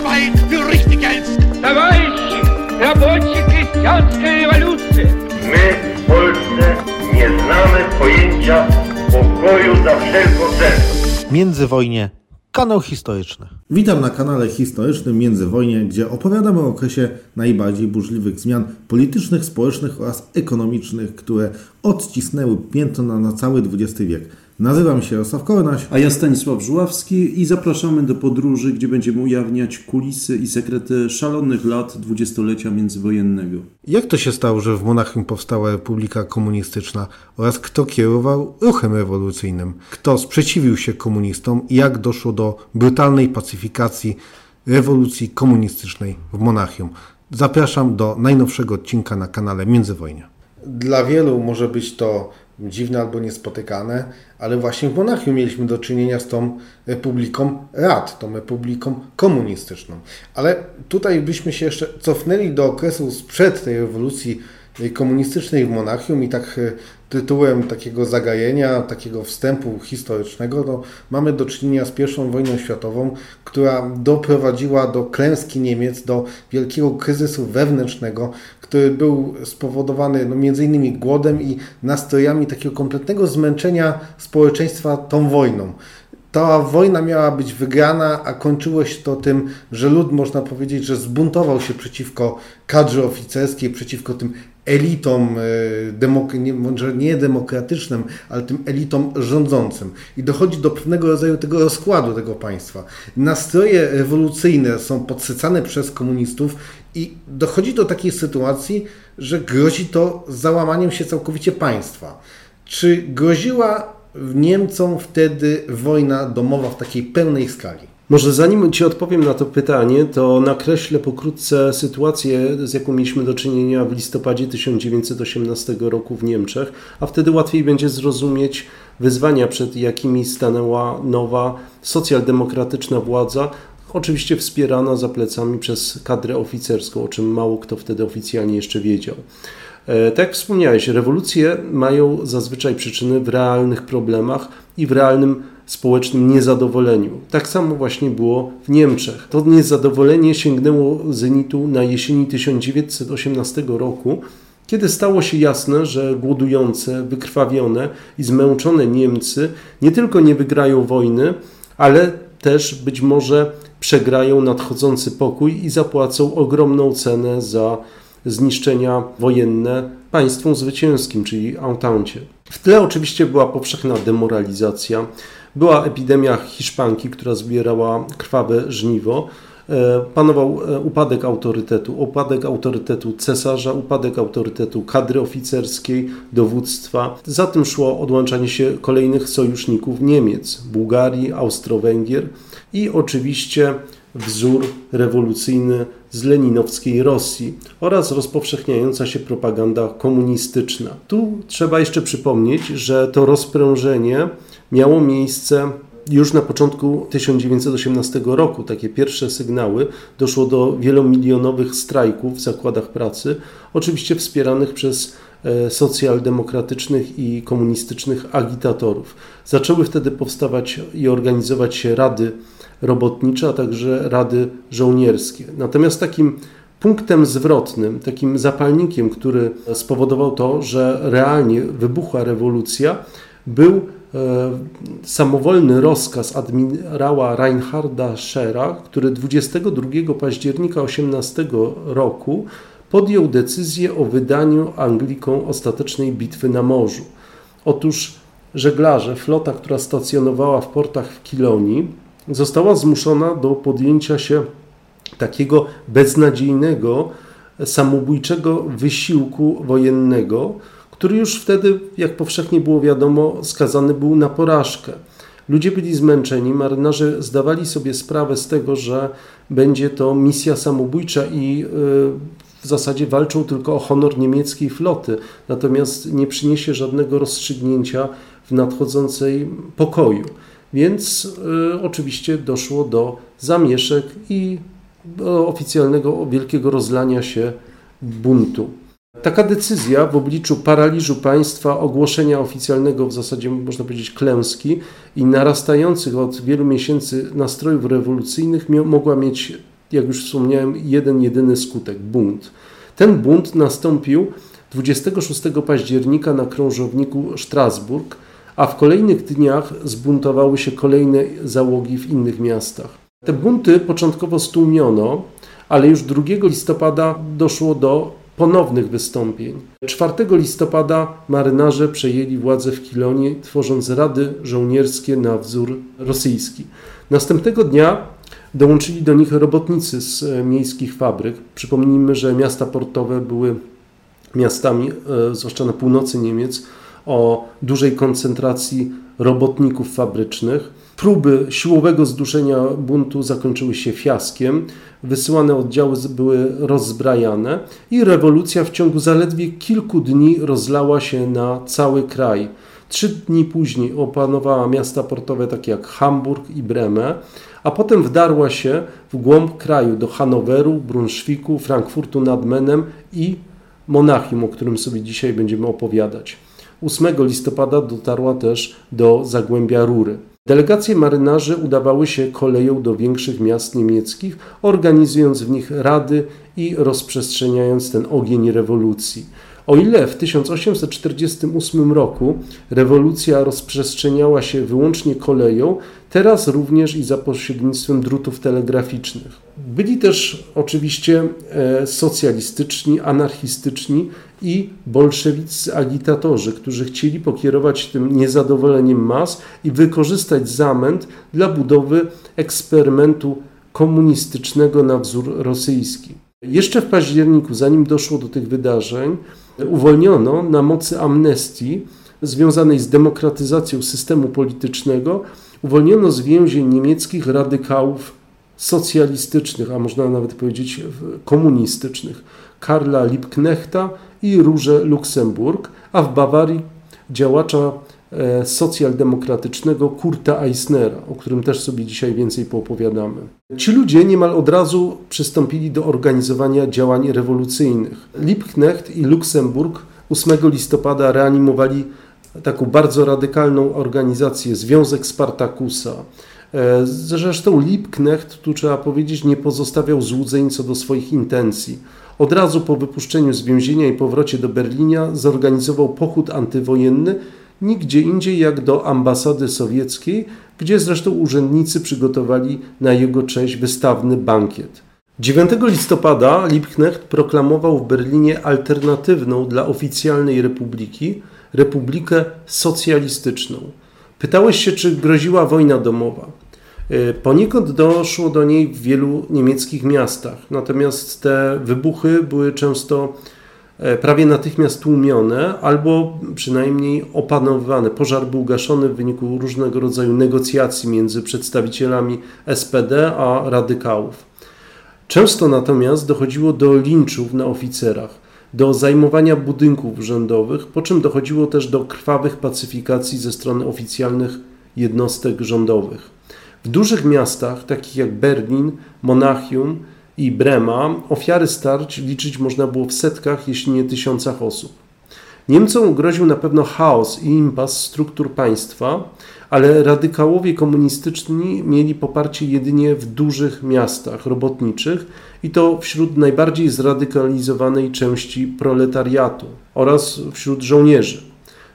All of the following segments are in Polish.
Arbeit für richtig hältst. Товарищи, рабочая крестьянская революция. My w Polsce nie znamy pojęcia pokoju za wszelką cenę. Międzywojnie. Kanał historyczny. Witam na kanale historycznym Międzywojnie, gdzie opowiadamy o okresie najbardziej burzliwych zmian politycznych, społecznych oraz ekonomicznych, które odcisnęły piętno na, na cały XX wiek. Nazywam się Jarosław Kornaś. A ja Stanisław Żuławski i zapraszamy do podróży, gdzie będziemy ujawniać kulisy i sekrety szalonych lat dwudziestolecia międzywojennego. Jak to się stało, że w Monachium powstała Republika Komunistyczna oraz kto kierował ruchem rewolucyjnym? Kto sprzeciwił się komunistom i jak doszło do brutalnej pacyfikacji rewolucji komunistycznej w Monachium? Zapraszam do najnowszego odcinka na kanale Międzywojnie. Dla wielu może być to dziwne albo niespotykane, ale właśnie w Monachium mieliśmy do czynienia z tą Republiką Rad, tą Republiką Komunistyczną. Ale tutaj byśmy się jeszcze cofnęli do okresu sprzed tej rewolucji komunistycznej w Monachium i tak e, tytułem takiego zagajenia, takiego wstępu historycznego, to mamy do czynienia z I wojną światową, która doprowadziła do klęski Niemiec, do wielkiego kryzysu wewnętrznego, który był spowodowany no, między innymi głodem i nastrojami takiego kompletnego zmęczenia społeczeństwa tą wojną. Ta wojna miała być wygrana, a kończyło się to tym, że lud, można powiedzieć, że zbuntował się przeciwko kadrze oficerskiej, przeciwko tym elitom, e, demok nie, może nie demokratycznym, ale tym elitom rządzącym. I dochodzi do pewnego rodzaju tego rozkładu tego państwa. Nastroje rewolucyjne są podsycane przez komunistów i dochodzi do takiej sytuacji, że grozi to załamaniem się całkowicie państwa. Czy groziła Niemcom wtedy wojna domowa w takiej pełnej skali? Może zanim Ci odpowiem na to pytanie, to nakreślę pokrótce sytuację, z jaką mieliśmy do czynienia w listopadzie 1918 roku w Niemczech, a wtedy łatwiej będzie zrozumieć wyzwania, przed jakimi stanęła nowa socjaldemokratyczna władza, oczywiście wspierana za plecami przez kadrę oficerską, o czym mało kto wtedy oficjalnie jeszcze wiedział. E, tak jak wspomniałeś, rewolucje mają zazwyczaj przyczyny w realnych problemach i w realnym społecznym niezadowoleniu. Tak samo właśnie było w Niemczech. To niezadowolenie sięgnęło zenitu na jesieni 1918 roku, kiedy stało się jasne, że głodujące, wykrwawione i zmęczone Niemcy nie tylko nie wygrają wojny, ale też być może przegrają nadchodzący pokój i zapłacą ogromną cenę za zniszczenia wojenne państwom zwycięskim, czyli Entente. W tle oczywiście była powszechna demoralizacja, była epidemia hiszpanki, która zbierała krwawe żniwo, e, panował e, upadek autorytetu, upadek autorytetu cesarza, upadek autorytetu kadry oficerskiej, dowództwa. Za tym szło odłączanie się kolejnych sojuszników Niemiec, Bułgarii, Austro-Węgier i oczywiście wzór rewolucyjny z leninowskiej Rosji oraz rozpowszechniająca się propaganda komunistyczna. Tu trzeba jeszcze przypomnieć, że to rozprężenie miało miejsce już na początku 1918 roku. Takie pierwsze sygnały doszło do wielomilionowych strajków w zakładach pracy, oczywiście wspieranych przez e, socjaldemokratycznych i komunistycznych agitatorów. Zaczęły wtedy powstawać i organizować się rady robotnicze, a także rady żołnierskie. Natomiast takim punktem zwrotnym, takim zapalnikiem, który spowodował to, że realnie wybuchła rewolucja, był samowolny rozkaz admirała Reinharda Schera, który 22 października 18 roku podjął decyzję o wydaniu Anglikom ostatecznej bitwy na morzu. Otóż żeglarze, flota, która stacjonowała w portach w Kilonii, została zmuszona do podjęcia się takiego beznadziejnego, samobójczego wysiłku wojennego, który już wtedy, jak powszechnie było wiadomo, skazany był na porażkę. Ludzie byli zmęczeni, marynarze zdawali sobie sprawę z tego, że będzie to misja samobójcza i y, w zasadzie walczą tylko o honor niemieckiej floty, natomiast nie przyniesie żadnego rozstrzygnięcia w nadchodzącej pokoju. Więc y, oczywiście doszło do zamieszek i do oficjalnego wielkiego rozlania się buntu. Taka decyzja w obliczu paraliżu państwa, ogłoszenia oficjalnego w zasadzie można powiedzieć klęski i narastających od wielu miesięcy nastrojów rewolucyjnych mogła mieć jak już wspomniałem, jeden jedyny skutek bunt. Ten bunt nastąpił 26 października na krążowniku Strasburg, a w kolejnych dniach zbuntowały się kolejne załogi w innych miastach. Te bunty początkowo stłumiono, ale już 2 listopada doszło do ponownych wystąpień. 4 listopada marynarze przejęli władzę w Kilonie, tworząc rady żołnierskie na wzór rosyjski. Następnego dnia dołączyli do nich robotnicy z e, miejskich fabryk. Przypomnijmy, że miasta portowe były miastami, e, zwłaszcza na północy Niemiec, o dużej koncentracji robotników fabrycznych. Próby siłowego zduszenia buntu zakończyły się fiaskiem, wysyłane oddziały były rozzbrajane i rewolucja w ciągu zaledwie kilku dni rozlała się na cały kraj. Trzy dni później opanowała miasta portowe takie jak Hamburg i Bremę, a potem wdarła się w głąb kraju do Hanoweru, Brunszwiku, Frankfurtu nad Menem i Monachium, o którym sobie dzisiaj będziemy opowiadać. 8 listopada dotarła też do Zagłębia Rury. Delegacje marynarzy udawały się koleją do większych miast niemieckich, organizując w nich rady i rozprzestrzeniając ten ogień rewolucji. O ile w 1848 roku rewolucja rozprzestrzeniała się wyłącznie koleją, teraz również i za pośrednictwem drutów telegraficznych. Byli też oczywiście e, socjalistyczni, anarchistyczni i bolszewiccy agitatorzy, którzy chcieli pokierować tym niezadowoleniem mas i wykorzystać zamęt dla budowy eksperymentu komunistycznego na wzór rosyjski. Jeszcze w październiku, zanim doszło do tych wydarzeń, uwolniono na mocy amnestii związanej z demokratyzacją systemu politycznego, uwolniono z więzień niemieckich radykałów socjalistycznych, a można nawet powiedzieć komunistycznych, Karla Liebknechta i Róże Luksemburg, a w Bawarii działacza socjaldemokratycznego Kurta Eisnera, o którym też sobie dzisiaj więcej poopowiadamy. Ci ludzie niemal od razu przystąpili do organizowania działań rewolucyjnych. Liebknecht i Luksemburg 8 listopada reanimowali taką bardzo radykalną organizację, Związek Spartakusa. E, zresztą Liebknecht, tu trzeba powiedzieć, nie pozostawiał złudzeń co do swoich intencji. Od razu po wypuszczeniu z więzienia i powrocie do Berlina zorganizował pochód antywojenny nigdzie indziej jak do ambasady sowieckiej, gdzie zresztą urzędnicy przygotowali na jego cześć wystawny bankiet. 9 listopada Liebknecht proklamował w Berlinie alternatywną dla oficjalnej republiki republikę socjalistyczną. Pytałeś się, czy groziła wojna domowa. E, poniekąd doszło do niej w wielu niemieckich miastach, natomiast te wybuchy były często prawie natychmiast tłumione albo przynajmniej opanowywane. Pożar był gaszony w wyniku różnego rodzaju negocjacji między przedstawicielami SPD a radykałów. Często natomiast dochodziło do linczów na oficerach, do zajmowania budynków urzędowych, po czym dochodziło też do krwawych pacyfikacji ze strony oficjalnych jednostek rządowych. W dużych miastach, takich jak Berlin, Monachium i Brema, ofiary starć liczyć można było w setkach, jeśli nie tysiącach osób. Niemcom groził na pewno chaos i impas struktur państwa, ale radykałowie komunistyczni mieli poparcie jedynie w dużych miastach robotniczych i to wśród najbardziej zradykalizowanej części proletariatu oraz wśród żołnierzy.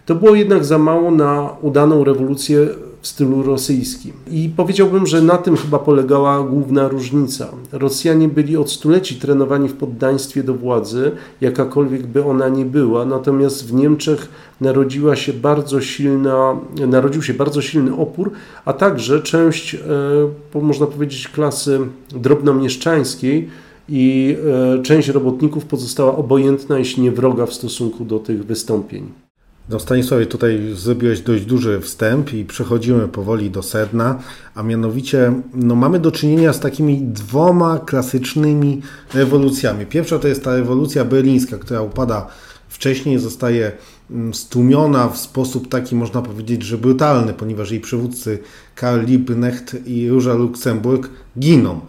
To było jednak za mało na udaną rewolucję w stylu rosyjskim. I powiedziałbym, że na tym chyba polegała główna różnica. Rosjanie byli od stuleci trenowani w poddaństwie do władzy, jakakolwiek by ona nie była, natomiast w Niemczech narodziła się bardzo silna, narodził się bardzo silny opór, a także część, e, można powiedzieć, klasy drobnomieszczańskiej i e, część robotników pozostała obojętna, jeśli nie wroga w stosunku do tych wystąpień. No Stanisławie, tutaj zrobiłeś dość duży wstęp i przechodzimy powoli do sedna, a mianowicie no, mamy do czynienia z takimi dwoma klasycznymi rewolucjami. Pierwsza to jest ta rewolucja berlińska, która upada wcześniej, zostaje mm, stłumiona w sposób taki, można powiedzieć, że brutalny, ponieważ jej przywódcy Karl Liebknecht i Róża Luksemburg giną.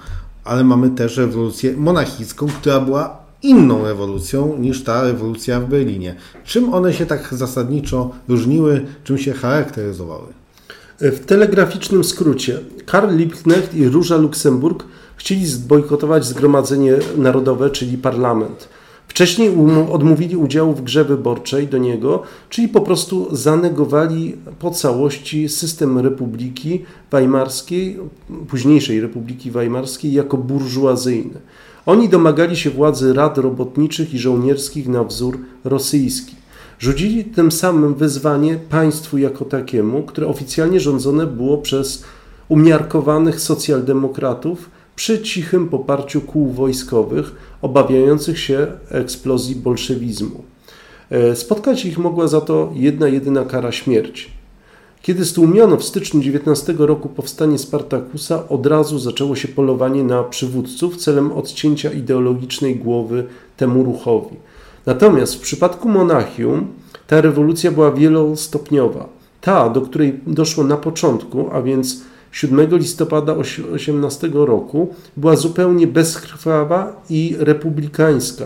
Ale mamy też rewolucję monachicką, która była inną rewolucją niż ta rewolucja w Berlinie. Czym one się tak zasadniczo różniły, czym się charakteryzowały? W telegraficznym skrócie, Karl Liebknecht i Róża Luksemburg Chcieli zbojkotować Zgromadzenie Narodowe, czyli parlament. Wcześniej odmówili udziału w grze wyborczej do niego, czyli po prostu zanegowali po całości system Republiki Weimarskiej, późniejszej Republiki Weimarskiej, jako burżuazyjny. Oni domagali się władzy rad robotniczych i żołnierskich na wzór rosyjski. Rzucili tym samym wyzwanie państwu jako takiemu, które oficjalnie rządzone było przez umiarkowanych socjaldemokratów przy cichym poparciu kół wojskowych obawiających się eksplozji bolszewizmu. E, spotkać ich mogła za to jedna jedyna kara śmierci. Kiedy stłumiono w styczniu 19 roku powstanie Spartakusa, od razu zaczęło się polowanie na przywódców celem odcięcia ideologicznej głowy temu ruchowi. Natomiast w przypadku Monachium ta rewolucja była wielostopniowa. Ta, do której doszło na początku, a więc 7 listopada 18 roku, była zupełnie bezkrwawa i republikańska.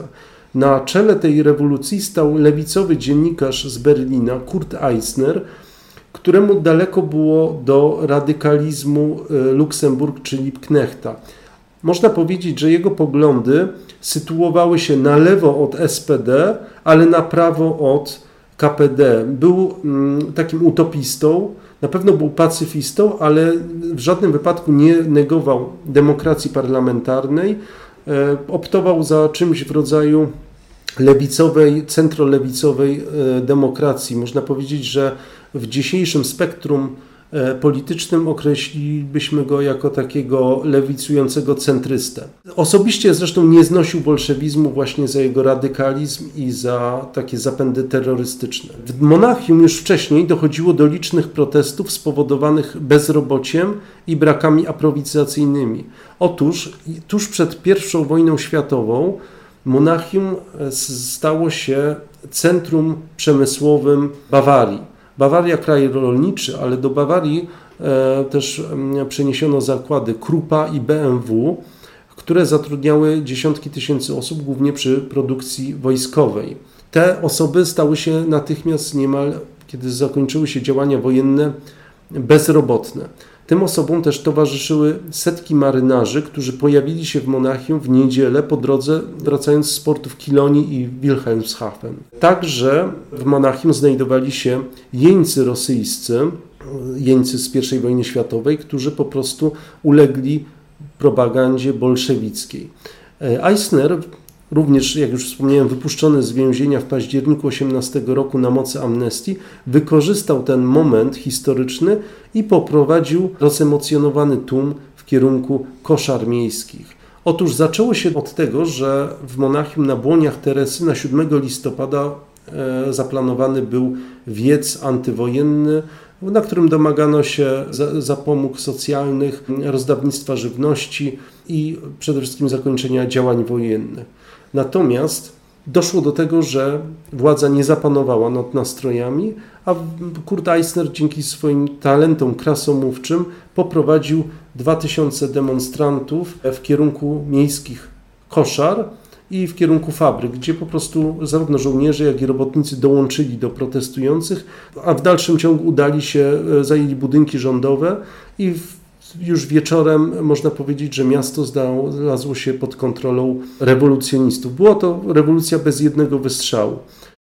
Na czele tej rewolucji stał lewicowy dziennikarz z Berlina, Kurt Eisner, któremu daleko było do radykalizmu e, Luksemburg czy Liebknechta. Można powiedzieć, że jego poglądy sytuowały się na lewo od SPD, ale na prawo od KPD. Był mm, takim utopistą, na pewno był pacyfistą, ale w żadnym wypadku nie negował demokracji parlamentarnej. E, optował za czymś w rodzaju lewicowej, centrolewicowej e, demokracji. Można powiedzieć, że w dzisiejszym spektrum E, politycznym określilibyśmy go jako takiego lewicującego centrystę. Osobiście zresztą nie znosił bolszewizmu właśnie za jego radykalizm i za takie zapędy terrorystyczne. W Monachium już wcześniej dochodziło do licznych protestów spowodowanych bezrobociem i brakami aprowizacyjnymi. Otóż tuż przed I wojną światową Monachium e, stało się centrum przemysłowym Bawarii. Bawaria kraj rolniczy, ale do Bawarii e, też przeniesiono zakłady Krupa i BMW, które zatrudniały dziesiątki tysięcy osób, głównie przy produkcji wojskowej. Te osoby stały się natychmiast niemal, kiedy zakończyły się działania wojenne, bezrobotne. Tym osobom też towarzyszyły setki marynarzy, którzy pojawili się w Monachium w niedzielę po drodze wracając z portów Kilonii i Wilhelmshaven. Także w Monachium znajdowali się jeńcy rosyjscy, jeńcy z I wojny światowej, którzy po prostu ulegli propagandzie bolszewickiej. Eisner również, jak już wspomniałem, wypuszczony z więzienia w październiku 18 roku na mocy amnestii, wykorzystał ten moment historyczny i poprowadził rozemocjonowany tłum w kierunku koszar miejskich. Otóż zaczęło się od tego, że w Monachium na błoniach Teresy na 7 listopada e, zaplanowany był wiec antywojenny, na którym domagano się zapomóg socjalnych, rozdawnictwa żywności i przede wszystkim zakończenia działań wojennych. Natomiast doszło do tego, że władza nie zapanowała nad nastrojami, a Kurt Eisner dzięki swoim talentom krasomówczym poprowadził 2000 demonstrantów w kierunku miejskich koszar i w kierunku fabryk, gdzie po prostu zarówno żołnierze, jak i robotnicy dołączyli do protestujących, a w dalszym ciągu udali się, e, zajęli budynki rządowe i w już wieczorem można powiedzieć, że miasto znalazło się pod kontrolą rewolucjonistów. Była to rewolucja bez jednego wystrzału.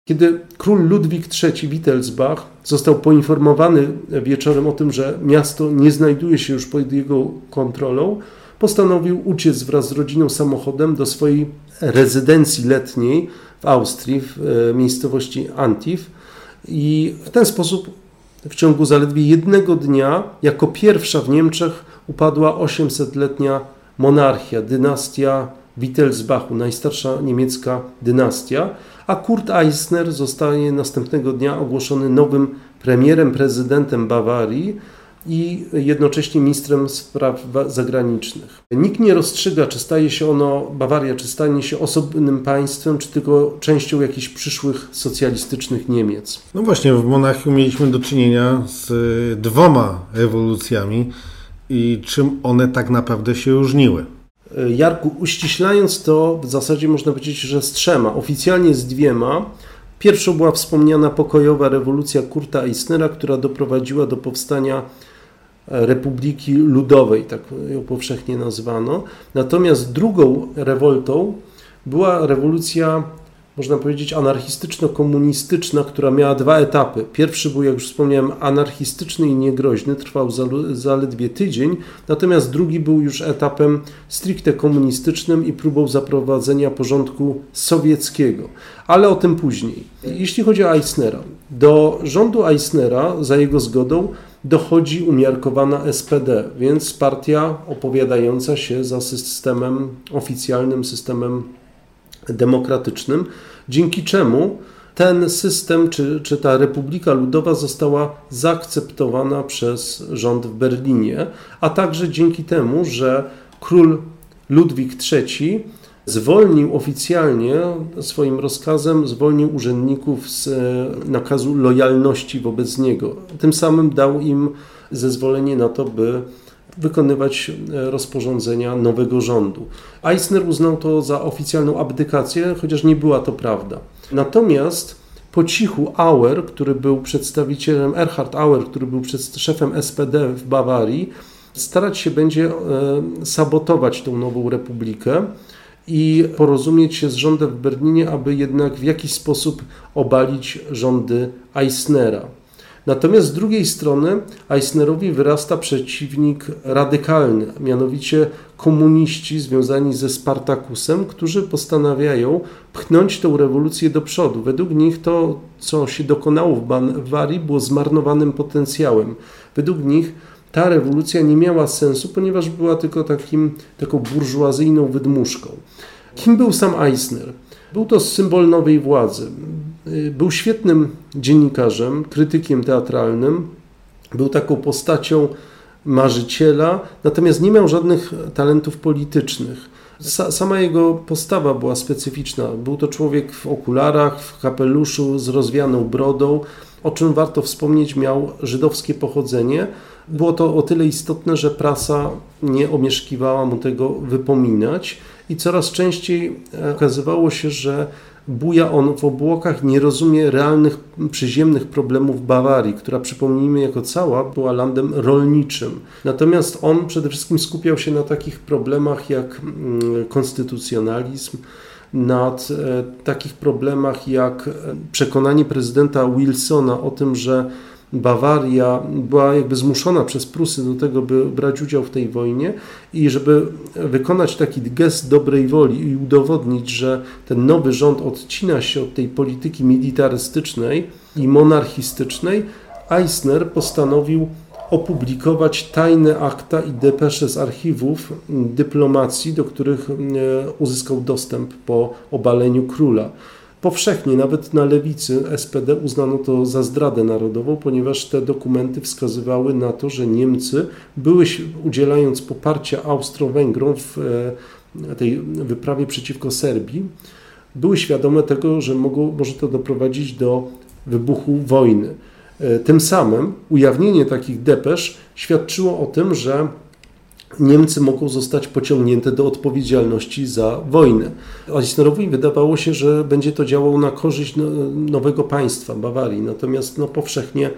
Kiedy król Ludwik III Wittelsbach został poinformowany wieczorem o tym, że miasto nie znajduje się już pod jego kontrolą, postanowił uciec wraz z rodziną samochodem do swojej rezydencji letniej w Austrii, w e, miejscowości Antif i w ten sposób w ciągu zaledwie jednego dnia, jako pierwsza w Niemczech, upadła 800-letnia monarchia, dynastia Wittelsbachu, najstarsza niemiecka dynastia, a Kurt Eisner zostaje następnego dnia ogłoszony nowym premierem, prezydentem Bawarii, i jednocześnie ministrem spraw zagranicznych. Nikt nie rozstrzyga, czy staje się ono, Bawaria, czy stanie się osobnym państwem, czy tylko częścią jakichś przyszłych socjalistycznych Niemiec. No właśnie, w Monachium mieliśmy do czynienia z dwoma rewolucjami i czym one tak naprawdę się różniły. Jarku, uściślając to, w zasadzie można powiedzieć, że z trzema, oficjalnie z dwiema. Pierwszą była wspomniana pokojowa rewolucja Kurta Eisnera, która doprowadziła do powstania Republiki Ludowej, tak ją powszechnie nazwano. Natomiast drugą rewoltą była rewolucja można powiedzieć, anarchistyczno-komunistyczna, która miała dwa etapy. Pierwszy był, jak już wspomniałem, anarchistyczny i niegroźny, trwał zaledwie tydzień, natomiast drugi był już etapem stricte komunistycznym i próbą zaprowadzenia porządku sowieckiego. Ale o tym później. Jeśli chodzi o Eisnera, do rządu Eisnera, za jego zgodą, dochodzi umiarkowana SPD, więc partia opowiadająca się za systemem oficjalnym, systemem demokratycznym, dzięki czemu ten system, czy, czy ta Republika Ludowa została zaakceptowana przez rząd w Berlinie, a także dzięki temu, że król Ludwik III zwolnił oficjalnie swoim rozkazem, zwolnił urzędników z e, nakazu lojalności wobec niego. Tym samym dał im zezwolenie na to, by wykonywać e, rozporządzenia nowego rządu. Eisner uznał to za oficjalną abdykację, chociaż nie była to prawda. Natomiast po cichu Auer, który był przedstawicielem, Erhard Auer, który był szefem SPD w Bawarii, starać się będzie e, sabotować tą nową republikę i porozumieć się z rządem w Berlinie, aby jednak w jakiś sposób obalić rządy Eisnera. Natomiast z drugiej strony Eisnerowi wyrasta przeciwnik radykalny, mianowicie komuniści związani ze Spartakusem, którzy postanawiają pchnąć tę rewolucję do przodu. Według nich to, co się dokonało w Bawarii, było zmarnowanym potencjałem. Według nich ta rewolucja nie miała sensu, ponieważ była tylko takim, taką burżuazyjną wydmuszką. Kim był sam Eisner? Był to symbol nowej władzy. Był świetnym dziennikarzem, krytykiem teatralnym, był taką postacią marzyciela, natomiast nie miał żadnych talentów politycznych. Sama jego postawa była specyficzna. Był to człowiek w okularach, w kapeluszu, z rozwianą brodą. O czym warto wspomnieć, miał żydowskie pochodzenie. Było to o tyle istotne, że prasa nie omieszkiwała mu tego wypominać i coraz częściej e, okazywało się, że buja on w obłokach, nie rozumie realnych, przyziemnych problemów Bawarii, która przypomnijmy jako cała była landem rolniczym. Natomiast on przede wszystkim skupiał się na takich problemach jak mm, konstytucjonalizm, nad e, takich problemach jak e, przekonanie prezydenta Wilsona o tym, że Bawaria była jakby zmuszona przez Prusy do tego, by brać udział w tej wojnie i żeby wykonać taki gest dobrej woli i udowodnić, że ten nowy rząd odcina się od tej polityki militarystycznej i monarchistycznej, Eisner postanowił opublikować tajne akta i depesze z archiwów dyplomacji, do których uzyskał dostęp po obaleniu króla. Powszechnie, nawet na lewicy SPD uznano to za zdradę narodową, ponieważ te dokumenty wskazywały na to, że Niemcy były, udzielając poparcia Austro-Węgrom w e, tej wyprawie przeciwko Serbii, były świadome tego, że mogło, może to doprowadzić do wybuchu wojny. E, tym samym ujawnienie takich depesz świadczyło o tym, że Niemcy mogą zostać pociągnięte do odpowiedzialności za wojnę. Eisnerowi wydawało się, że będzie to działało na korzyść no, nowego państwa, Bawarii, natomiast no, powszechnie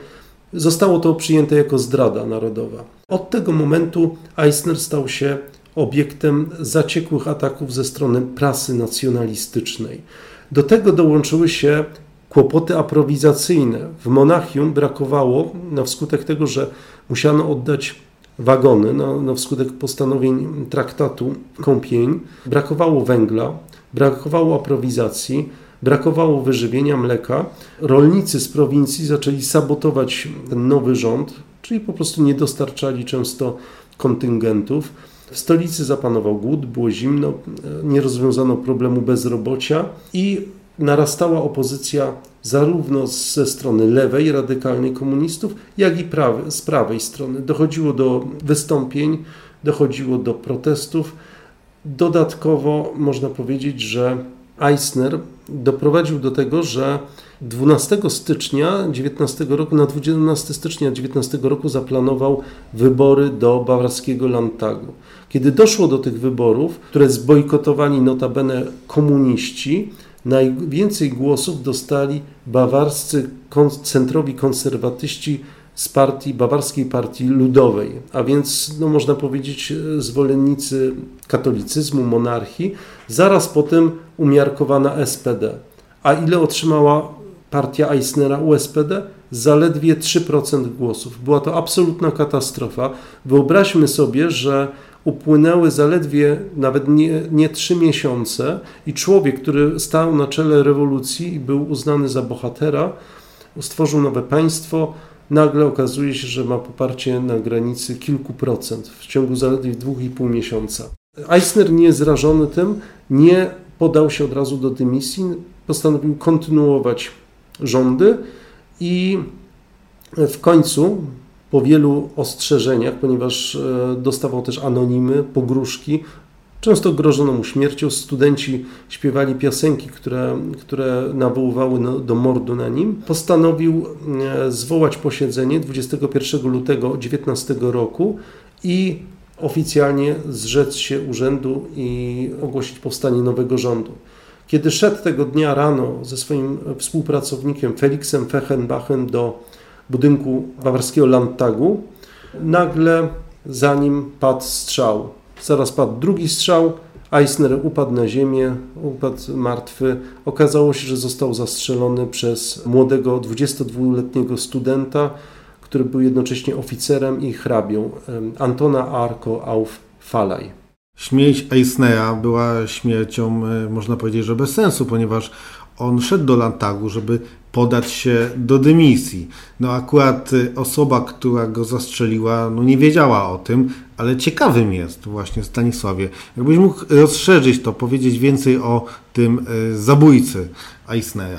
zostało to przyjęte jako zdrada narodowa. Od tego momentu Eisner stał się obiektem zaciekłych ataków ze strony prasy nacjonalistycznej. Do tego dołączyły się kłopoty aprowizacyjne. W Monachium brakowało, na wskutek tego, że musiano oddać wagony na, na wskutek postanowień traktatu kąpień. Brakowało węgla, brakowało aprowizacji, brakowało wyżywienia mleka. Rolnicy z prowincji zaczęli sabotować ten nowy rząd, czyli po prostu nie dostarczali często kontyngentów. W stolicy zapanował głód, było zimno, nie rozwiązano problemu bezrobocia i narastała opozycja zarówno ze strony lewej, radykalnej komunistów, jak i prawej, z prawej strony. Dochodziło do wystąpień, dochodziło do protestów. Dodatkowo można powiedzieć, że Eisner doprowadził do tego, że 12 stycznia 19 roku, na 12 stycznia 19 roku zaplanował wybory do bawarskiego Landtagu. Kiedy doszło do tych wyborów, które zbojkotowali notabene komuniści, Najwięcej głosów dostali bawarscy centrowi konserwatyści z partii, bawarskiej partii ludowej, a więc no, można powiedzieć zwolennicy katolicyzmu, monarchii, zaraz potem umiarkowana SPD. A ile otrzymała partia Eisnera USPD? Zaledwie 3% głosów. Była to absolutna katastrofa. Wyobraźmy sobie, że upłynęły zaledwie nawet nie, nie trzy miesiące i człowiek, który stał na czele rewolucji i był uznany za bohatera, stworzył nowe państwo, nagle okazuje się, że ma poparcie na granicy kilku procent w ciągu zaledwie dwóch i pół miesiąca. Eisner nie zrażony tym, nie podał się od razu do dymisji, postanowił kontynuować rządy i w końcu po wielu ostrzeżeniach, ponieważ e, dostawał też anonimy, pogróżki, Często grożono mu śmiercią. Studenci śpiewali piosenki, które, które nawoływały do mordu na nim. Postanowił e, zwołać posiedzenie 21 lutego 19 roku i oficjalnie zrzec się urzędu i ogłosić powstanie nowego rządu. Kiedy szedł tego dnia rano ze swoim współpracownikiem Felixem Fechenbachem do budynku bawarskiego Landtagu, nagle za nim padł strzał. Zaraz padł drugi strzał, Eisner upadł na ziemię, upadł martwy. Okazało się, że został zastrzelony przez młodego 22-letniego studenta, który był jednocześnie oficerem i hrabią, Antona Arko auf Falaj. Śmierć Eisnera była śmiercią, e, można powiedzieć, że bez sensu, ponieważ on szedł do Landtagu, żeby podać się do dymisji. No akurat y, osoba, która go zastrzeliła, no nie wiedziała o tym, ale ciekawym jest właśnie Stanisławie. Jakbyś mógł rozszerzyć to, powiedzieć więcej o tym y, zabójcy Eisnera.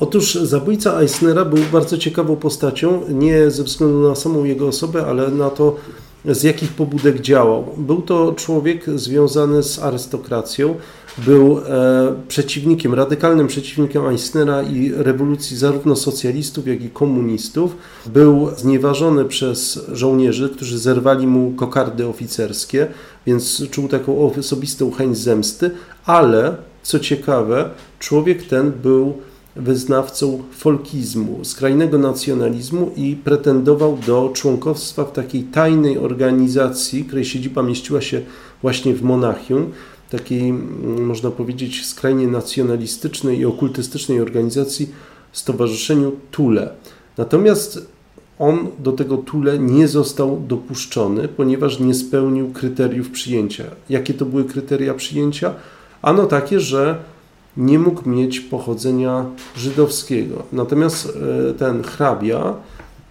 Otóż zabójca Eisnera był bardzo ciekawą postacią, nie ze względu na samą jego osobę, ale na to, z jakich pobudek działał. Był to człowiek związany z arystokracją, był e, przeciwnikiem, radykalnym przeciwnikiem Eisnera i rewolucji zarówno socjalistów, jak i komunistów. Był znieważony przez żołnierzy, którzy zerwali mu kokardy oficerskie, więc czuł taką osobistą chęć zemsty, ale co ciekawe, człowiek ten był wyznawcą folkizmu, skrajnego nacjonalizmu i pretendował do członkostwa w takiej tajnej organizacji, której siedziba mieściła się właśnie w Monachium, takiej, mm, można powiedzieć, skrajnie nacjonalistycznej i okultystycznej organizacji, Stowarzyszeniu Tule. Natomiast on do tego Tule nie został dopuszczony, ponieważ nie spełnił kryteriów przyjęcia. Jakie to były kryteria przyjęcia? Ano takie, że nie mógł mieć pochodzenia żydowskiego. Natomiast e, ten hrabia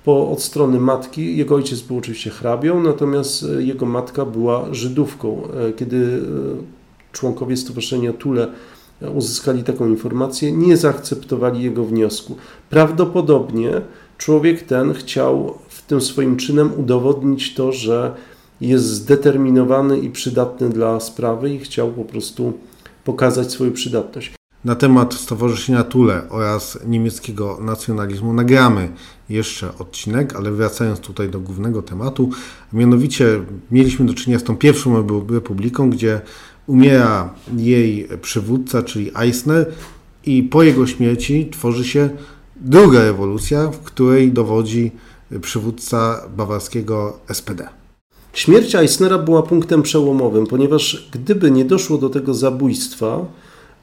po, od strony matki, jego ojciec był oczywiście hrabią, natomiast e, jego matka była Żydówką. E, kiedy członkowie Stowarzyszenia Tule uzyskali taką informację, nie zaakceptowali jego wniosku. Prawdopodobnie człowiek ten chciał w tym swoim czynem udowodnić to, że jest zdeterminowany i przydatny dla sprawy i chciał po prostu pokazać swoją przydatność. Na temat Stowarzyszenia Tule oraz niemieckiego nacjonalizmu nagramy jeszcze odcinek, ale wracając tutaj do głównego tematu, mianowicie mieliśmy do czynienia z tą pierwszą republiką, gdzie umiera jej przywódca, czyli Eisner i po jego śmierci tworzy się druga rewolucja, w której dowodzi przywódca bawarskiego SPD. Śmierć Eisnera była punktem przełomowym, ponieważ gdyby nie doszło do tego zabójstwa,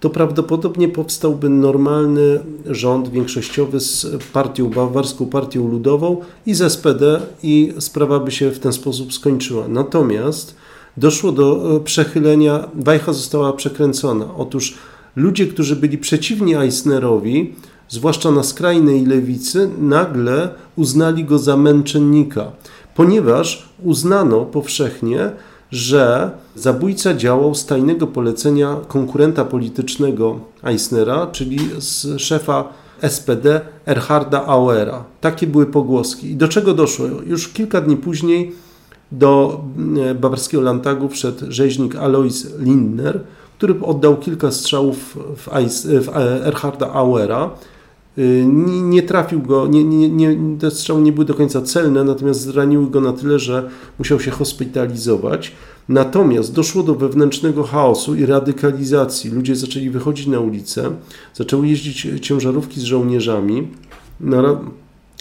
to prawdopodobnie powstałby normalny rząd większościowy z partią bawarską, partią ludową i z SPD i sprawa by się w ten sposób skończyła. Natomiast doszło do e, przechylenia, wajcha została przekręcona. Otóż ludzie, którzy byli przeciwni Eisnerowi, zwłaszcza na skrajnej lewicy, nagle uznali go za męczennika, ponieważ uznano powszechnie, że zabójca działał z tajnego polecenia konkurenta politycznego Eisnera, czyli z szefa SPD Erharda Auera. Takie były pogłoski. I do czego doszło? Już kilka dni później do e, bawarskiego Landtagu wszedł rzeźnik Alois Lindner, który oddał kilka strzałów w, w e, Erharda Auera. Y, nie, trafił go, nie, nie, nie, te strzały nie były do końca celne, natomiast zraniły go na tyle, że musiał się hospitalizować. Natomiast doszło do wewnętrznego chaosu i radykalizacji. Ludzie zaczęli wychodzić na ulicę, zaczęły jeździć ciężarówki z żołnierzami.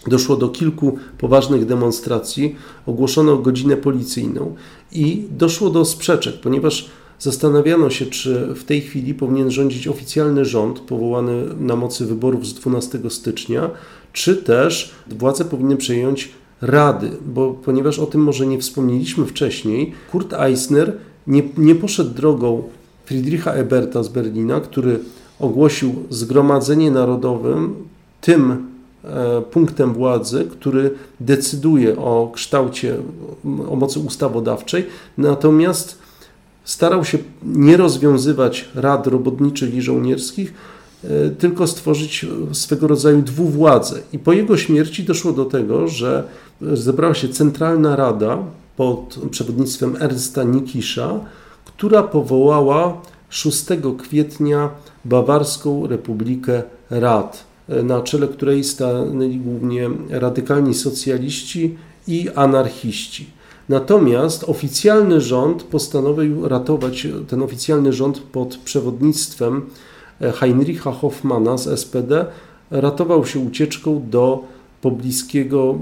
Doszło do kilku poważnych demonstracji, ogłoszono godzinę policyjną i doszło do sprzeczek, ponieważ zastanawiano się, czy w tej chwili powinien rządzić oficjalny rząd powołany na mocy wyborów z 12 stycznia, czy też władze powinny przejąć rady, bo ponieważ o tym może nie wspomnieliśmy wcześniej, Kurt Eisner nie, nie poszedł drogą Friedricha Eberta z Berlina, który ogłosił Zgromadzenie Narodowym tym punktem władzy, który decyduje o kształcie, o mocy ustawodawczej, natomiast starał się nie rozwiązywać rad robotniczych i żołnierskich, e, tylko stworzyć swego rodzaju dwuwładzę. I po jego śmierci doszło do tego, że zebrała się Centralna Rada pod przewodnictwem Ernsta Nikisza, która powołała 6 kwietnia Bawarską Republikę Rad, na czele której stanęli głównie radykalni socjaliści i anarchiści. Natomiast oficjalny rząd postanowił ratować ten oficjalny rząd pod przewodnictwem Heinricha Hoffmana z SPD, ratował się ucieczką do pobliskiego,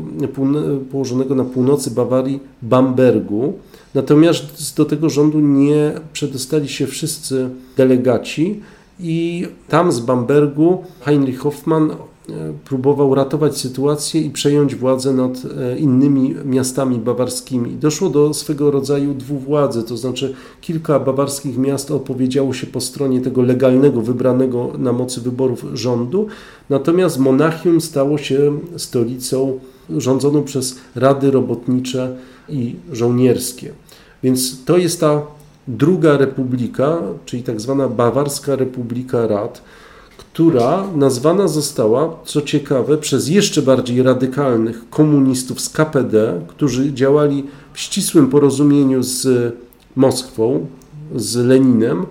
położonego na północy Bawarii Bambergu. Natomiast do tego rządu nie przedostali się wszyscy delegaci i tam z Bambergu Heinrich Hoffmann e, próbował ratować sytuację i przejąć władzę nad e, innymi miastami bawarskimi. Doszło do swego rodzaju dwuwładzy, to znaczy kilka bawarskich miast opowiedziało się po stronie tego legalnego, wybranego na mocy wyborów rządu, natomiast Monachium stało się stolicą rządzoną przez rady robotnicze i żołnierskie. Więc to jest ta druga republika, czyli tak zwana Bawarska Republika Rad, która nazwana została, co ciekawe, przez jeszcze bardziej radykalnych komunistów z KPD, którzy działali w ścisłym porozumieniu z Moskwą, z Leninem,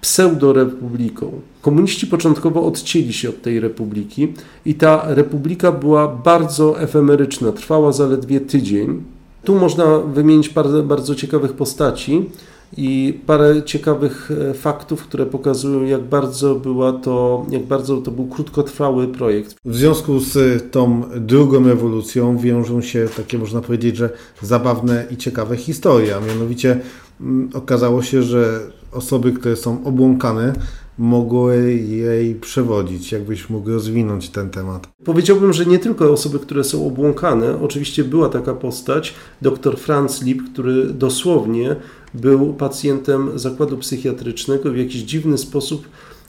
pseudorepubliką. Komuniści początkowo odcięli się od tej republiki i ta republika była bardzo efemeryczna, trwała zaledwie tydzień. Tu można wymienić bardzo, bardzo ciekawych postaci i parę ciekawych e, faktów, które pokazują, jak bardzo była to, jak bardzo to był krótkotrwały projekt. W związku z tą drugą rewolucją wiążą się takie, można powiedzieć, że zabawne i ciekawe historie, a mianowicie mm, okazało się, że osoby, które są obłąkane, mogły jej przewodzić? Jakbyś mógł rozwinąć ten temat? Powiedziałbym, że nie tylko osoby, które są obłąkane. Oczywiście była taka postać, dr Franz Lieb, który dosłownie był pacjentem zakładu psychiatrycznego, w jakiś dziwny sposób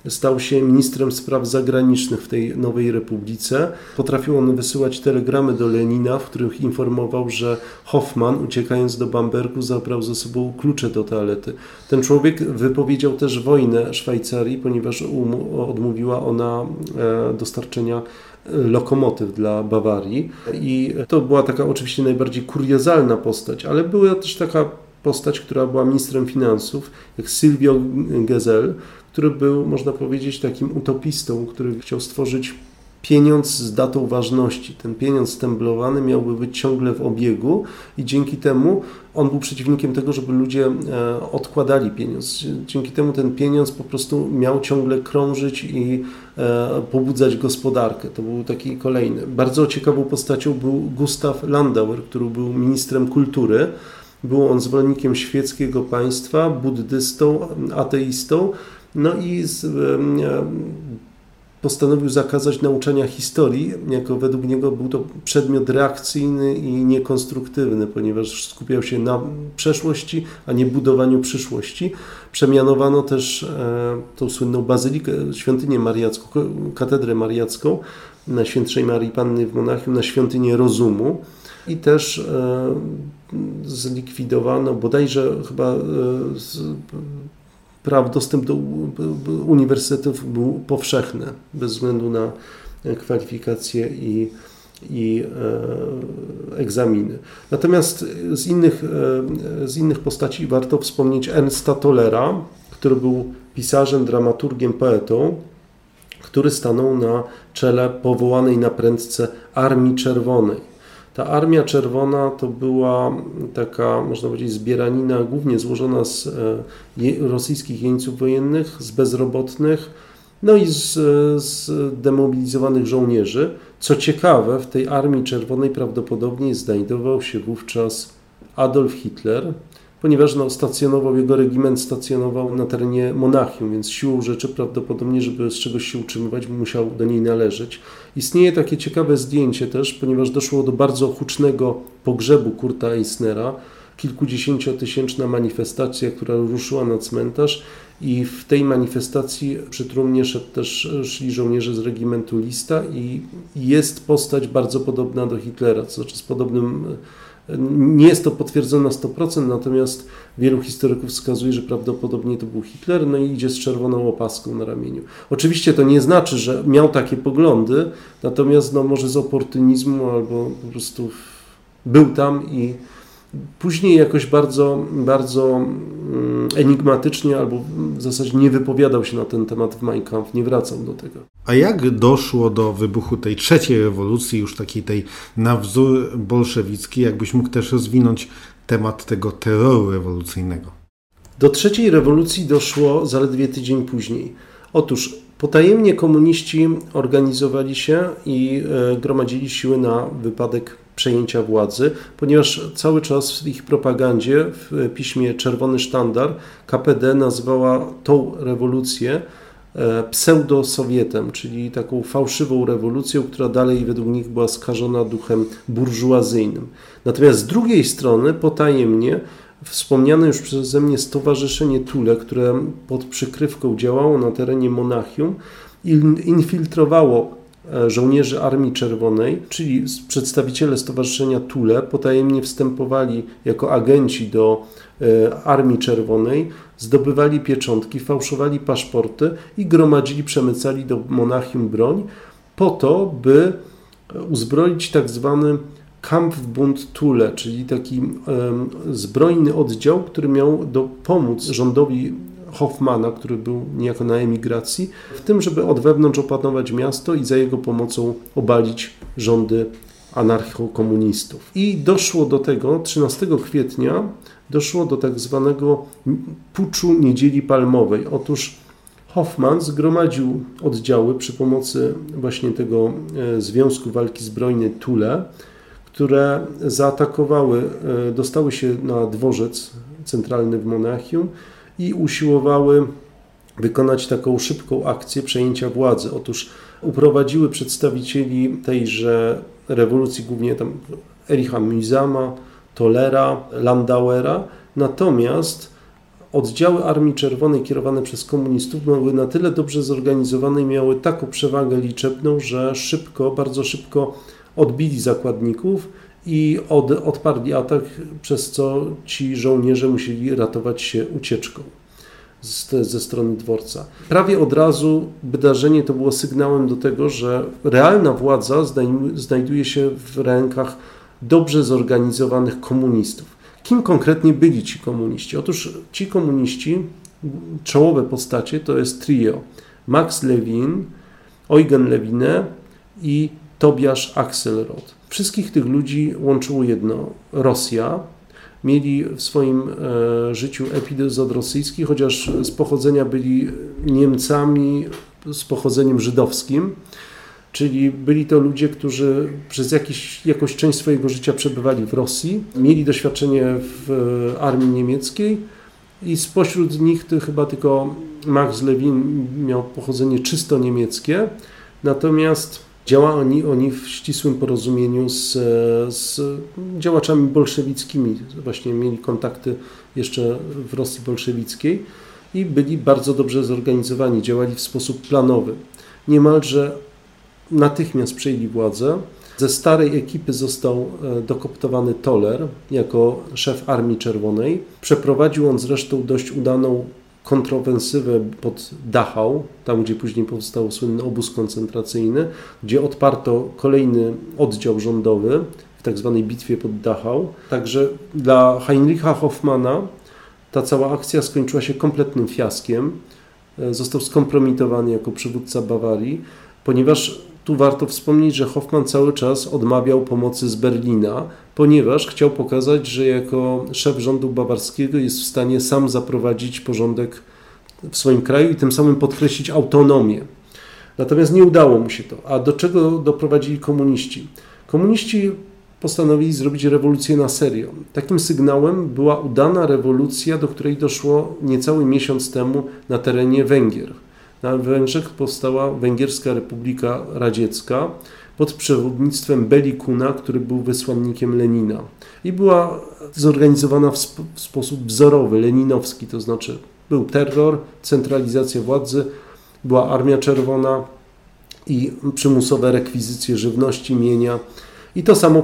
stał się ministrem spraw zagranicznych w tej nowej republice. Potrafił on wysyłać telegramy do Lenina, w których informował, że Hoffman, uciekając do Bambergu, zabrał ze sobą klucze do toalety. Ten człowiek wypowiedział też wojnę Szwajcarii, ponieważ odmówiła ona e, dostarczenia e, lokomotyw dla Bawarii. I to była taka oczywiście najbardziej kuriozalna postać, ale była też taka postać, która była ministrem finansów, jak Silvio Gesell, który był, można powiedzieć, takim utopistą, który chciał stworzyć pieniądz z datą ważności. Ten pieniądz stemblowany miałby być ciągle w obiegu i dzięki temu on był przeciwnikiem tego, żeby ludzie e, odkładali pieniądz. Dzięki temu ten pieniądz po prostu miał ciągle krążyć i e, pobudzać gospodarkę. To był taki kolejny. Bardzo ciekawą postacią był Gustav Landauer, który był ministrem kultury. Był on zwolennikiem świeckiego państwa, buddystą, ateistą, no i z, postanowił zakazać nauczania historii, jako według niego był to przedmiot reakcyjny i niekonstruktywny, ponieważ skupiał się na przeszłości, a nie budowaniu przyszłości. Przemianowano też e, tą słynną bazylikę, świątynię mariacką, katedrę mariacką na Świętszej Marii Panny w Monachium, na świątynię rozumu i też e, zlikwidowano bodajże chyba e, praw dostęp do uniwersytetów był powszechny, bez względu na kwalifikacje i, i e, egzaminy. Natomiast z innych, e, z innych postaci warto wspomnieć Ernsta Tollera, który był pisarzem, dramaturgiem, poetą, który stanął na czele powołanej na prędce Armii Czerwonej ta Armia Czerwona to była taka, można powiedzieć, zbieranina głównie złożona z e, rosyjskich jeńców wojennych, z bezrobotnych, no i z, z demobilizowanych żołnierzy. Co ciekawe, w tej Armii Czerwonej prawdopodobnie znajdował się wówczas Adolf Hitler, ponieważ no, stacjonował, jego regiment stacjonował na terenie Monachium, więc siłą rzeczy prawdopodobnie, żeby z czegoś się utrzymywać, musiał do niej należeć. Istnieje takie ciekawe zdjęcie też, ponieważ doszło do bardzo hucznego pogrzebu Kurta Eisnera, kilkudziesięciotysięczna manifestacja, która ruszyła na cmentarz i w tej manifestacji przy trumnie szedł też, szli żołnierze z regimentu Lista i jest postać bardzo podobna do Hitlera, to znaczy z podobnym nie jest to potwierdzone na 100%, natomiast wielu historyków wskazuje, że prawdopodobnie to był Hitler, no i idzie z czerwoną opaską na ramieniu. Oczywiście to nie znaczy, że miał takie poglądy, natomiast no, może z oportunizmu albo po prostu był tam i Później jakoś bardzo, bardzo mm, enigmatycznie albo w zasadzie nie wypowiadał się na ten temat w Mein Kampf, nie wracał do tego. A jak doszło do wybuchu tej trzeciej rewolucji, już takiej tej na wzór bolszewicki? Jakbyś mógł też rozwinąć temat tego terroru rewolucyjnego? Do trzeciej rewolucji doszło zaledwie tydzień później. Otóż potajemnie komuniści organizowali się i e, gromadzili siły na wypadek przejęcia władzy, ponieważ cały czas w ich propagandzie, w piśmie Czerwony Sztandar, KPD nazwała tą rewolucję e, pseudo-Sowietem, czyli taką fałszywą rewolucją, która dalej według nich była skażona duchem burżuazyjnym. Natomiast z drugiej strony potajemnie wspomniane już przeze mnie Stowarzyszenie Tule, które pod przykrywką działało na terenie Monachium, infiltrowało żołnierzy Armii Czerwonej, czyli przedstawiciele Stowarzyszenia Tule, potajemnie wstępowali jako agenci do e, Armii Czerwonej, zdobywali pieczątki, fałszowali paszporty i gromadzili, przemycali do Monachium broń po to, by uzbroić tak zwany Kampfbund Tule, czyli taki zbrojny oddział, który miał dopomóc rządowi Hoffmana, który był niejako na emigracji, w tym, żeby od wewnątrz opanować miasto i za jego pomocą obalić rządy anarchokomunistów. I doszło do tego 13 kwietnia, doszło do tak zwanego puczu Niedzieli Palmowej. Otóż Hoffman zgromadził oddziały przy pomocy właśnie tego e, Związku Walki Zbrojnej Tule, które zaatakowały, e, dostały się na dworzec centralny w Monachium i usiłowały wykonać taką szybką akcję przejęcia władzy. Otóż uprowadziły przedstawicieli tejże rewolucji, głównie tam Ericha Mizama, Tolera, Landauera, natomiast oddziały Armii Czerwonej kierowane przez komunistów były na tyle dobrze zorganizowane i miały taką przewagę liczebną, że szybko, bardzo szybko odbili zakładników i od, odparli atak, przez co ci żołnierze musieli ratować się ucieczką z, ze strony dworca. Prawie od razu wydarzenie to było sygnałem do tego, że realna władza znajduje się w rękach dobrze zorganizowanych komunistów. Kim konkretnie byli ci komuniści? Otóż ci komuniści, czołowe postacie to jest trio Max Lewin, Eugen Lewine i Tobiasz Axelrod. Wszystkich tych ludzi łączyło jedno Rosja. Mieli w swoim e, życiu epizod rosyjski, chociaż z pochodzenia byli Niemcami z pochodzeniem żydowskim. Czyli byli to ludzie, którzy przez jakiś, jakąś część swojego życia przebywali w Rosji, mieli doświadczenie w e, armii niemieckiej i spośród nich to chyba tylko Max Lewin miał pochodzenie czysto niemieckie. Natomiast Działali oni w ścisłym porozumieniu z, z działaczami bolszewickimi. Właśnie mieli kontakty jeszcze w Rosji bolszewickiej i byli bardzo dobrze zorganizowani, działali w sposób planowy. Niemalże natychmiast przejęli władzę. Ze starej ekipy został e, dokoptowany Toller jako szef Armii Czerwonej. Przeprowadził on zresztą dość udaną kontrowensywę pod Dachau, tam gdzie później powstał słynny obóz koncentracyjny, gdzie odparto kolejny oddział rządowy w tak zwanej bitwie pod Dachau. Także dla Heinricha Hoffmana ta cała akcja skończyła się kompletnym fiaskiem. E, został skompromitowany jako przywódca Bawarii, ponieważ tu warto wspomnieć, że Hoffman cały czas odmawiał pomocy z Berlina, ponieważ chciał pokazać, że jako szef rządu bawarskiego jest w stanie sam zaprowadzić porządek w swoim kraju i tym samym podkreślić autonomię. Natomiast nie udało mu się to. A do czego doprowadzili komuniści? Komuniści postanowili zrobić rewolucję na serio. Takim sygnałem była udana rewolucja, do której doszło niecały miesiąc temu na terenie Węgier. Na Węgrzech powstała Węgierska Republika Radziecka pod przewodnictwem Belikuna, który był wysłannikiem Lenina. I była zorganizowana w, sp w sposób wzorowy, leninowski, to znaczy był terror, centralizacja władzy, była Armia Czerwona i przymusowe rekwizycje żywności, mienia. I to samo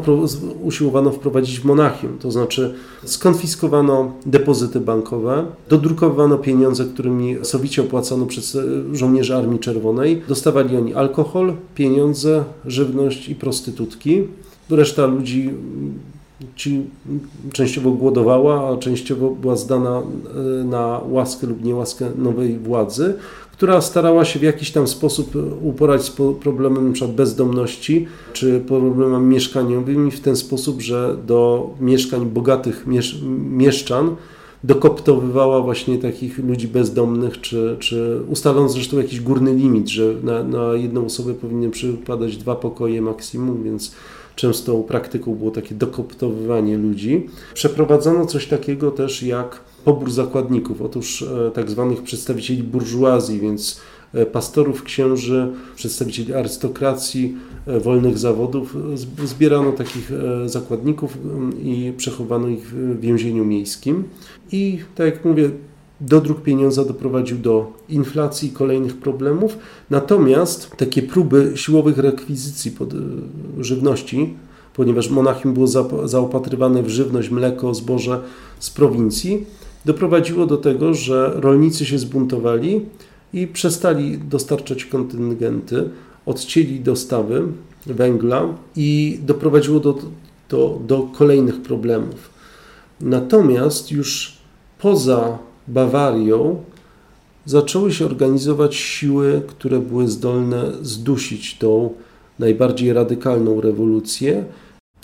usiłowano wprowadzić w Monachium, to znaczy skonfiskowano depozyty bankowe, dodrukowano pieniądze, którymi sowicie opłacano przez żołnierzy Armii Czerwonej. Dostawali oni alkohol, pieniądze, żywność i prostytutki. Reszta ludzi ci częściowo głodowała, a częściowo była zdana e, na łaskę lub niełaskę nowej władzy, która starała się w jakiś tam sposób uporać z problemem np. bezdomności czy problemami mieszkaniowymi w ten sposób, że do mieszkań bogatych miesz mieszczan dokoptowywała właśnie takich ludzi bezdomnych, czy, czy ustaląc zresztą jakiś górny limit, że na, na jedną osobę powinny przypadać dwa pokoje maksimum, więc często praktyką było takie dokoptowywanie ludzi. Przeprowadzono coś takiego też jak pobór zakładników, otóż e, tak zwanych przedstawicieli burżuazji, więc e, pastorów, księży, przedstawicieli arystokracji, e, wolnych zawodów. Zbierano takich zakładników i przechowano ich w więzieniu miejskim. I tak jak mówię, dodruk pieniądza doprowadził do inflacji i kolejnych problemów. Natomiast takie próby siłowych rekwizycji pod żywności, ponieważ Monachium było zaopatrywane w żywność, mleko, zboże z prowincji, doprowadziło do tego, że rolnicy się zbuntowali i przestali dostarczać kontyngenty, odcięli dostawy węgla i doprowadziło do, do, do kolejnych problemów. Natomiast już poza Bawarią zaczęły się organizować siły, które były zdolne zdusić tą najbardziej radykalną rewolucję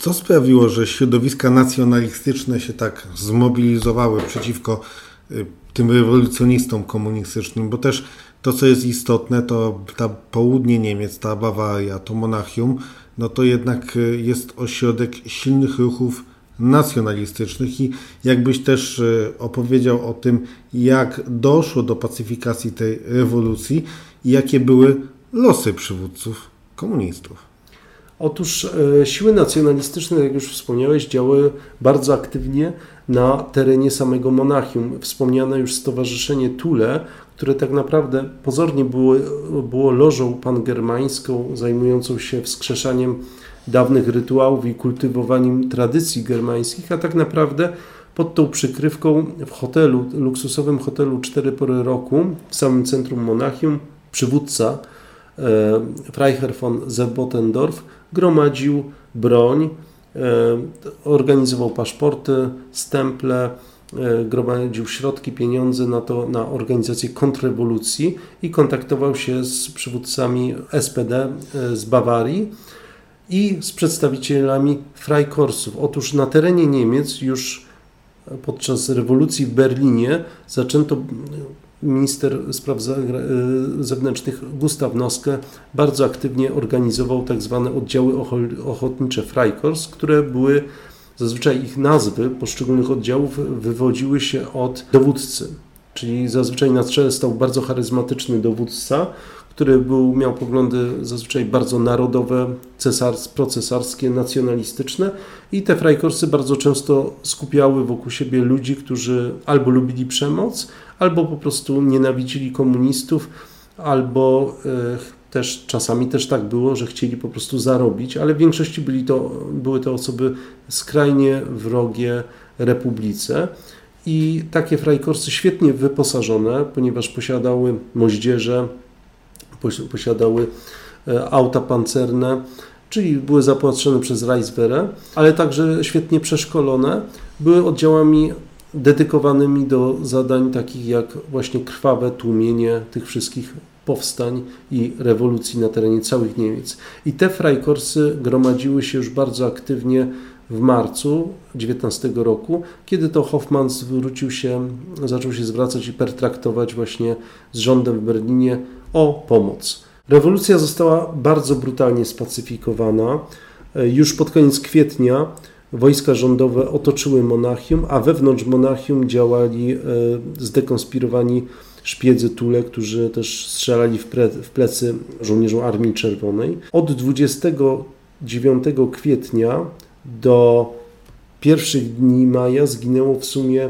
co sprawiło, że środowiska nacjonalistyczne się tak zmobilizowały przeciwko y, tym rewolucjonistom komunistycznym? Bo też to, co jest istotne, to ta południe Niemiec, ta Bawaria, to Monachium, no to jednak y, jest ośrodek silnych ruchów nacjonalistycznych i jakbyś też y, opowiedział o tym, jak doszło do pacyfikacji tej rewolucji i jakie były losy przywódców komunistów. Otóż e, siły nacjonalistyczne, jak już wspomniałeś, działały bardzo aktywnie na terenie samego Monachium. Wspomniane już Stowarzyszenie Tule, które tak naprawdę pozornie było, było lożą pangermańską zajmującą się wskrzeszaniem dawnych rytuałów i kultywowaniem tradycji germańskich, a tak naprawdę pod tą przykrywką w hotelu, luksusowym hotelu cztery pory roku w samym centrum Monachium przywódca e, Freiherr von Zebotendorf gromadził broń, e, organizował paszporty, stemple, e, gromadził środki, pieniądze na to, na organizację kontrrewolucji i kontaktował się z przywódcami SPD e, z Bawarii i z przedstawicielami Freikorpsów. Otóż na terenie Niemiec już podczas rewolucji w Berlinie zaczęto minister spraw e, zewnętrznych Gustav Noske bardzo aktywnie organizował tak zwane oddziały ochotnicze Freikorps, które były zazwyczaj ich nazwy poszczególnych oddziałów wywodziły się od dowódcy. Czyli zazwyczaj na czele stał bardzo charyzmatyczny dowódca, który był, miał poglądy zazwyczaj bardzo narodowe, cesars, procesarskie, nacjonalistyczne i te frajkorsy bardzo często skupiały wokół siebie ludzi, którzy albo lubili przemoc, albo po prostu nienawidzili komunistów, albo e, też czasami też tak było, że chcieli po prostu zarobić, ale w większości byli to, były to osoby skrajnie wrogie republice. I takie frajkorsy świetnie wyposażone, ponieważ posiadały moździerze, posiadały e, auta pancerne, czyli były zaopatrzone przez Reichswehr, ale także świetnie przeszkolone, były oddziałami dedykowanymi do zadań takich jak właśnie krwawe tłumienie tych wszystkich powstań i rewolucji na terenie całych Niemiec. I te Freikorpsy gromadziły się już bardzo aktywnie w marcu 19 roku, kiedy to Hoffman zwrócił się, zaczął się zwracać i pertraktować właśnie z rządem w Berlinie o pomoc. Rewolucja została bardzo brutalnie spacyfikowana. Już pod koniec kwietnia wojska rządowe otoczyły Monachium, a wewnątrz Monachium działali e, zdekonspirowani szpiedzy Tule, którzy też strzelali w, plecy żołnierzom Armii Czerwonej. Od 29 kwietnia do pierwszych dni maja zginęło w sumie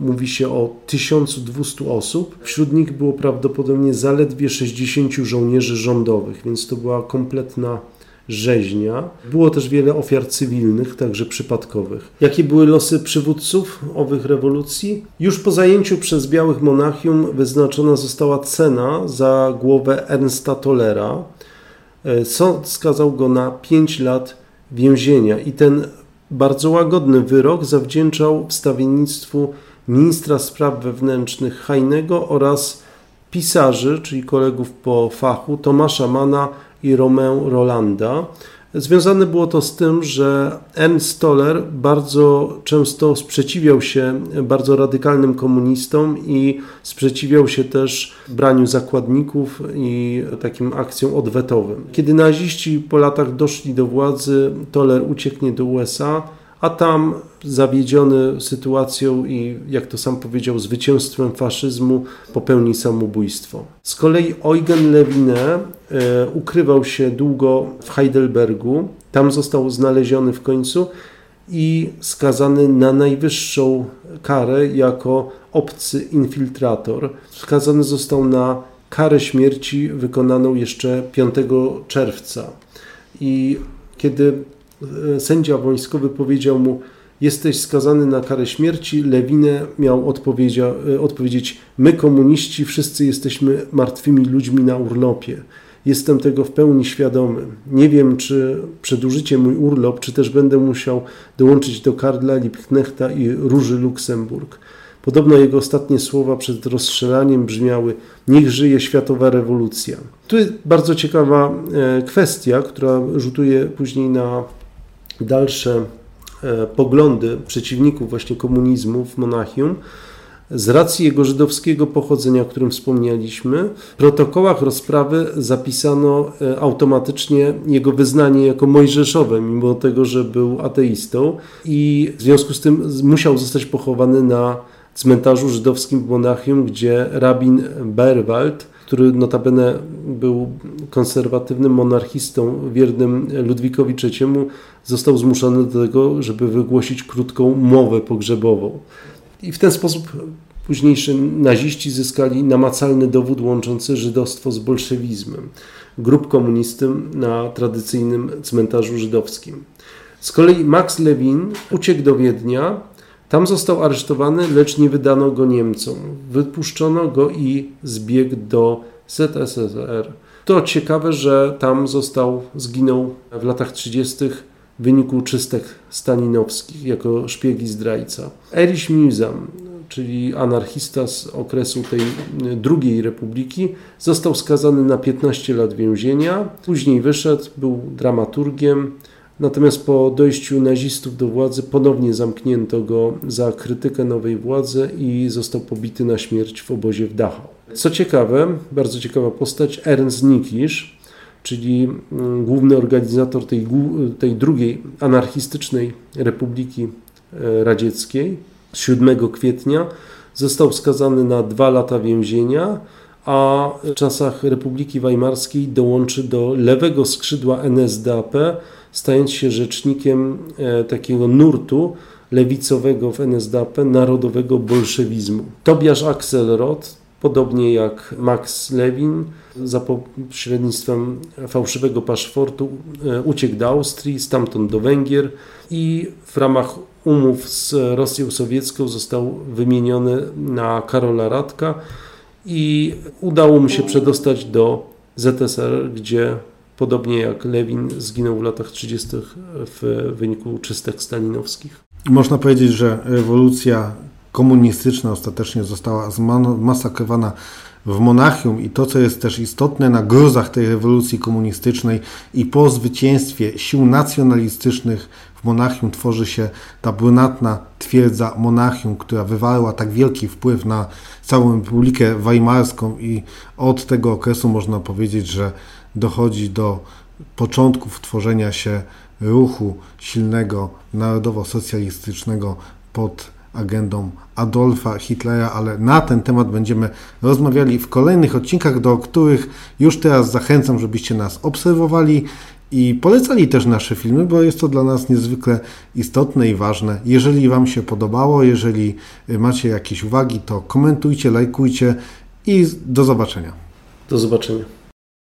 mówi się o 1200 osób. Wśród nich było prawdopodobnie zaledwie 60 żołnierzy rządowych, więc to była kompletna rzeźnia. Było też wiele ofiar cywilnych, także przypadkowych. Jakie były losy przywódców owych rewolucji? Już po zajęciu przez Białych Monachium wyznaczona została cena za głowę Ernsta Tollera. E, sąd skazał go na 5 lat więzienia i ten bardzo łagodny wyrok zawdzięczał wstawiennictwu ministra spraw wewnętrznych Hajnego oraz pisarzy, czyli kolegów po fachu, Tomasza Mana i Romeo Rolanda. Związane było to z tym, że Ernst Stoller bardzo często sprzeciwiał się bardzo radykalnym komunistom i sprzeciwiał się też braniu zakładników i takim akcjom odwetowym. Kiedy naziści po latach doszli do władzy, Toller ucieknie do USA a tam zawiedziony sytuacją i, jak to sam powiedział, zwycięstwem faszyzmu popełni samobójstwo. Z kolei Eugen Lewine e, ukrywał się długo w Heidelbergu, tam został znaleziony w końcu i skazany na najwyższą karę jako obcy infiltrator. Skazany został na karę śmierci wykonaną jeszcze 5 czerwca. I kiedy sędzia wojskowy powiedział mu, jesteś skazany na karę śmierci, Lewinę miał e, odpowiedzieć, my komuniści wszyscy jesteśmy martwymi ludźmi na urlopie. Jestem tego w pełni świadomy. Nie wiem, czy przedłużycie mój urlop, czy też będę musiał dołączyć do Karla Liebknechta i Róży Luksemburg. Podobno jego ostatnie słowa przed rozstrzelaniem brzmiały: Niech żyje światowa rewolucja. Tu jest bardzo ciekawa e, kwestia, która rzutuje później na dalsze e, poglądy przeciwników właśnie komunizmu w Monachium, z racji jego żydowskiego pochodzenia, o którym wspomnieliśmy, w protokołach rozprawy zapisano e, automatycznie jego wyznanie jako mojżeszowe, mimo tego, że był ateistą i w związku z tym musiał zostać pochowany na cmentarzu żydowskim w Monachium, gdzie rabin Berwald który notabene był konserwatywnym monarchistą, wiernym Ludwikowi III, został zmuszony do tego, żeby wygłosić krótką mowę pogrzebową. I w ten sposób późniejsi naziści zyskali namacalny dowód łączący żydostwo z bolszewizmem. Grup komunistym na tradycyjnym cmentarzu żydowskim. Z kolei Max Lewin uciekł do Wiednia, tam został aresztowany, lecz nie wydano go Niemcom. Wypuszczono go i zbiegł do ZSRR. To ciekawe, że tam został, zginął w latach 30. w wyniku czystek stalinowskich jako szpieg i zdrajca. Erich Mühsam, czyli anarchista z okresu tej drugiej republiki, został skazany na 15 lat więzienia. Później wyszedł, był dramaturgiem. Natomiast po dojściu nazistów do władzy ponownie zamknięto go za krytykę nowej władzy i został pobity na śmierć w obozie w Dachau. Co ciekawe, bardzo ciekawa postać, Ernst Nikisz, czyli mm, główny organizator tej, tej drugiej anarchistycznej Republiki e, Radzieckiej, 7 kwietnia został skazany na dwa lata więzienia, a w czasach Republiki Weimarskiej dołączy do lewego skrzydła NSDAP stając się rzecznikiem e, takiego nurtu lewicowego w NSDAP, narodowego bolszewizmu. Tobiasz Axelrod, podobnie jak Max Lewin, za pośrednictwem fałszywego paszportu e, uciekł do Austrii, stamtąd do Węgier i w ramach umów z Rosją Sowiecką został wymieniony na Karola Radka i udało mu się przedostać do ZSR, gdzie podobnie jak Lewin zginął w latach 30. w wyniku czystek stalinowskich. Można powiedzieć, że rewolucja komunistyczna ostatecznie została zmasakrowana w Monachium i to, co jest też istotne, na grozach tej rewolucji komunistycznej i po zwycięstwie sił nacjonalistycznych w Monachium tworzy się ta brunatna twierdza Monachium, która wywarła tak wielki wpływ na całą Republikę Weimarską i od tego okresu można powiedzieć, że dochodzi do początków tworzenia się ruchu silnego, narodowo-socjalistycznego pod agendą Adolfa Hitlera, ale na ten temat będziemy rozmawiali w kolejnych odcinkach, do których już teraz zachęcam, żebyście nas obserwowali i polecali też nasze filmy, bo jest to dla nas niezwykle istotne i ważne. Jeżeli Wam się podobało, jeżeli macie jakieś uwagi, to komentujcie, lajkujcie i do zobaczenia. Do zobaczenia.